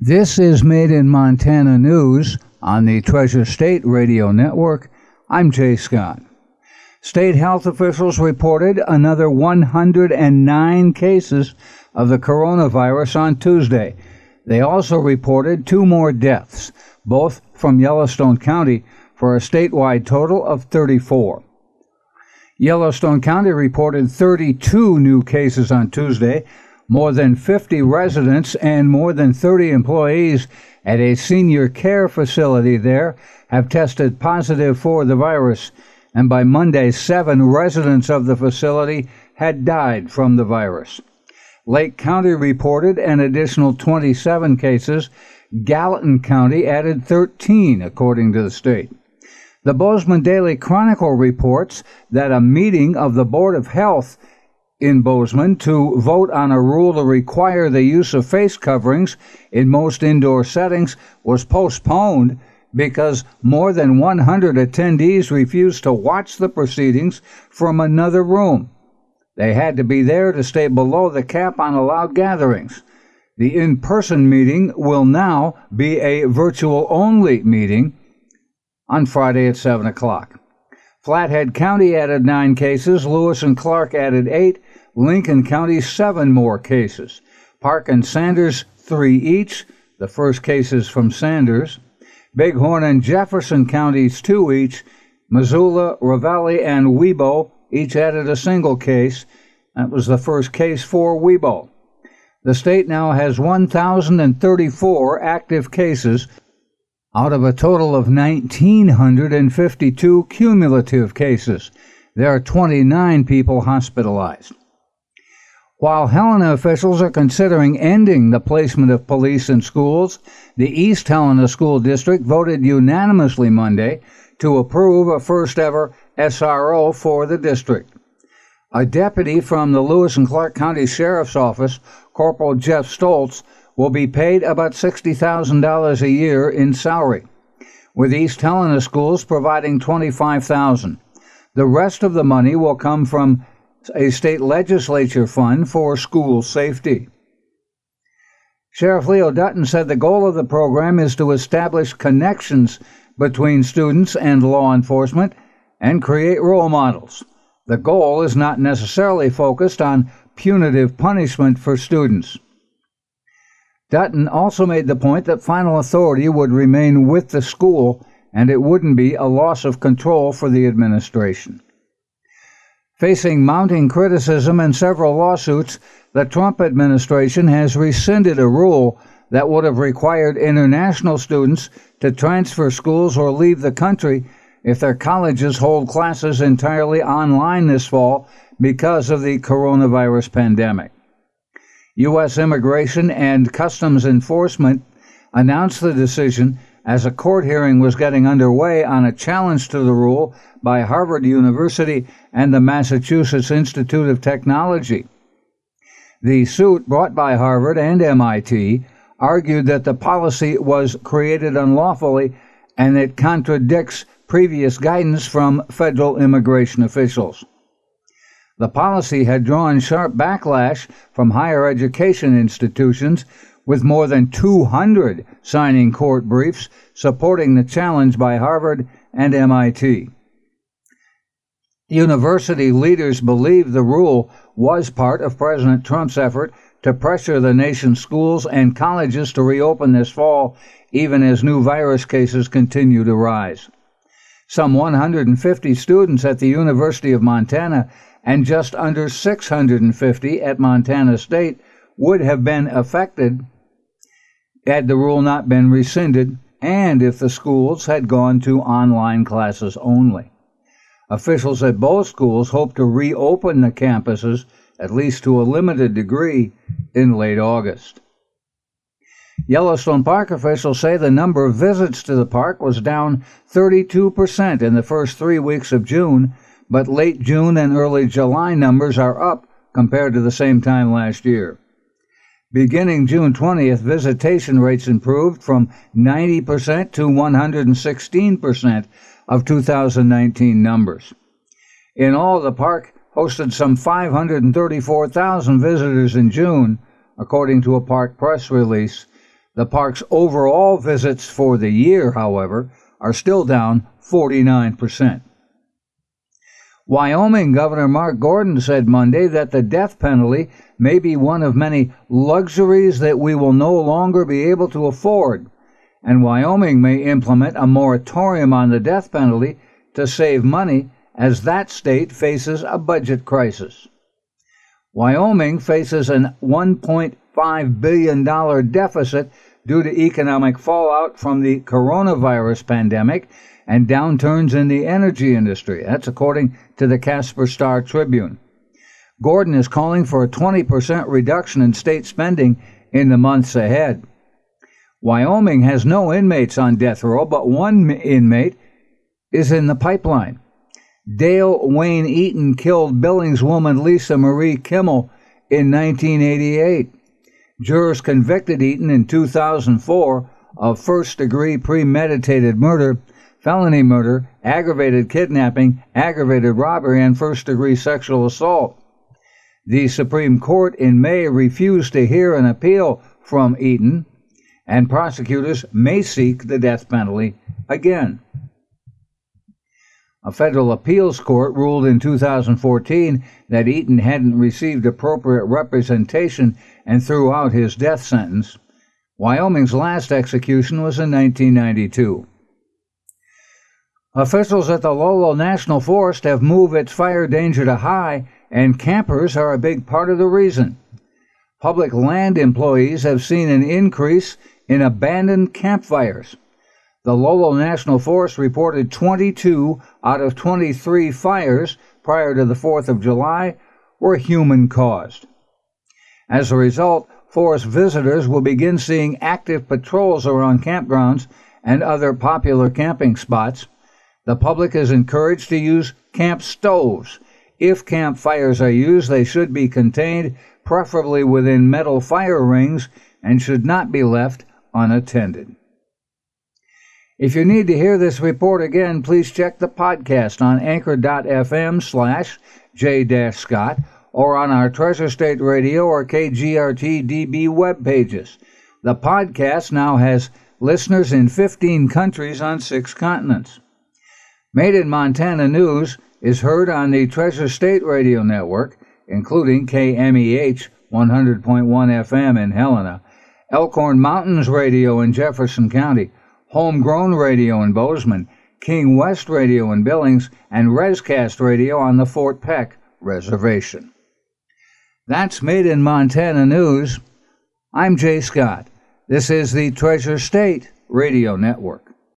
This is Made in Montana News on the Treasure State Radio Network. I'm Jay Scott. State health officials reported another 109 cases of the coronavirus on Tuesday. They also reported two more deaths, both from Yellowstone County, for a statewide total of 34. Yellowstone County reported 32 new cases on Tuesday. More than 50 residents and more than 30 employees at a senior care facility there have tested positive for the virus. And by Monday, seven residents of the facility had died from the virus. Lake County reported an additional 27 cases. Gallatin County added 13, according to the state. The Bozeman Daily Chronicle reports that a meeting of the Board of Health in Bozeman to vote on a rule to require the use of face coverings in most indoor settings was postponed because more than 100 attendees refused to watch the proceedings from another room. They had to be there to stay below the cap on allowed gatherings. The in person meeting will now be a virtual only meeting on Friday at 7 o'clock. Flathead County added nine cases, Lewis and Clark added eight, Lincoln County seven more cases, Park and Sanders three each, the first cases from Sanders, Bighorn and Jefferson counties two each, Missoula, Ravalli, and Wibaux each added a single case. That was the first case for Wibaux. The state now has 1,034 active cases out of a total of 1,952 cumulative cases. There are 29 people hospitalized. While Helena officials are considering ending the placement of police in schools, the East Helena School District voted unanimously Monday to approve a first ever SRO for the district. A deputy from the Lewis and Clark County Sheriff's Office, Corporal Jeff Stoltz, will be paid about $60,000 a year in salary, with East Helena schools providing $25,000. The rest of the money will come from a state legislature fund for school safety. Sheriff Leo Dutton said the goal of the program is to establish connections between students and law enforcement and create role models. The goal is not necessarily focused on punitive punishment for students. Dutton also made the point that final authority would remain with the school and it wouldn't be a loss of control for the administration. Facing mounting criticism and several lawsuits, the Trump administration has rescinded a rule that would have required international students to transfer schools or leave the country if their colleges hold classes entirely online this fall because of the coronavirus pandemic. U.S. Immigration and Customs Enforcement announced the decision as a court hearing was getting underway on a challenge to the rule by Harvard University and the Massachusetts Institute of Technology. The suit brought by Harvard and MIT argued that the policy was created unlawfully and it contradicts previous guidance from federal immigration officials. The policy had drawn sharp backlash from higher education institutions, with more than 200 signing court briefs supporting the challenge by Harvard and MIT. University leaders believe the rule was part of President Trump's effort to pressure the nation's schools and colleges to reopen this fall, even as new virus cases continue to rise. Some 150 students at the University of Montana and just under 650 at Montana State would have been affected had the rule not been rescinded and if the schools had gone to online classes only. Officials at both schools hope to reopen the campuses, at least to a limited degree, in late August. Yellowstone Park officials say the number of visits to the park was down 32% in the first three weeks of June but late June and early July numbers are up compared to the same time last year. Beginning June 20th, visitation rates improved from 90% to 116% of 2019 numbers. In all, the park hosted some 534,000 visitors in June, according to a park press release. The park's overall visits for the year, however, are still down 49%. Wyoming Governor Mark Gordon said Monday that the death penalty may be one of many luxuries that we will no longer be able to afford, and Wyoming may implement a moratorium on the death penalty to save money as that state faces a budget crisis. Wyoming faces an $1.5 billion deficit due to economic fallout from the coronavirus pandemic and downturns in the energy industry. That's according to the Casper Star Tribune. Gordon is calling for a 20% reduction in state spending in the months ahead. Wyoming has no inmates on death row, but one inmate is in the pipeline. Dale Wayne Eaton killed Billings woman Lisa Marie Kimmell in 1988. Jurors convicted Eaton in 2004 of first degree premeditated murder felony murder, aggravated kidnapping, aggravated robbery, and first degree sexual assault. The Supreme Court in May refused to hear an appeal from Eaton, and prosecutors may seek the death penalty again. A federal appeals court ruled in 2014 that Eaton hadn't received appropriate representation and threw out his death sentence. Wyoming's last execution was in 1992. Officials at the Lolo National Forest have moved its fire danger to high, and campers are a big part of the reason. Public land employees have seen an increase in abandoned campfires. The Lolo National Forest reported 22 out of 23 fires prior to the 4th of July were human caused. As a result, forest visitors will begin seeing active patrols around campgrounds and other popular camping spots the public is encouraged to use camp stoves. If campfires are used, they should be contained, preferably within metal fire rings, and should not be left unattended. If you need to hear this report again, please check the podcast on anchor.fm slash j-scott or on our Treasure State Radio or KGRT DB web pages. The podcast now has listeners in 15 countries on six continents. Made in Montana News is heard on the Treasure State Radio Network, including KMEH 100.1 FM in Helena, Elkhorn Mountains Radio in Jefferson County, Homegrown Radio in Bozeman, King West Radio in Billings, and Rescast Radio on the Fort Peck Reservation. That's Made in Montana News. I'm Jay Scott. This is the Treasure State Radio Network.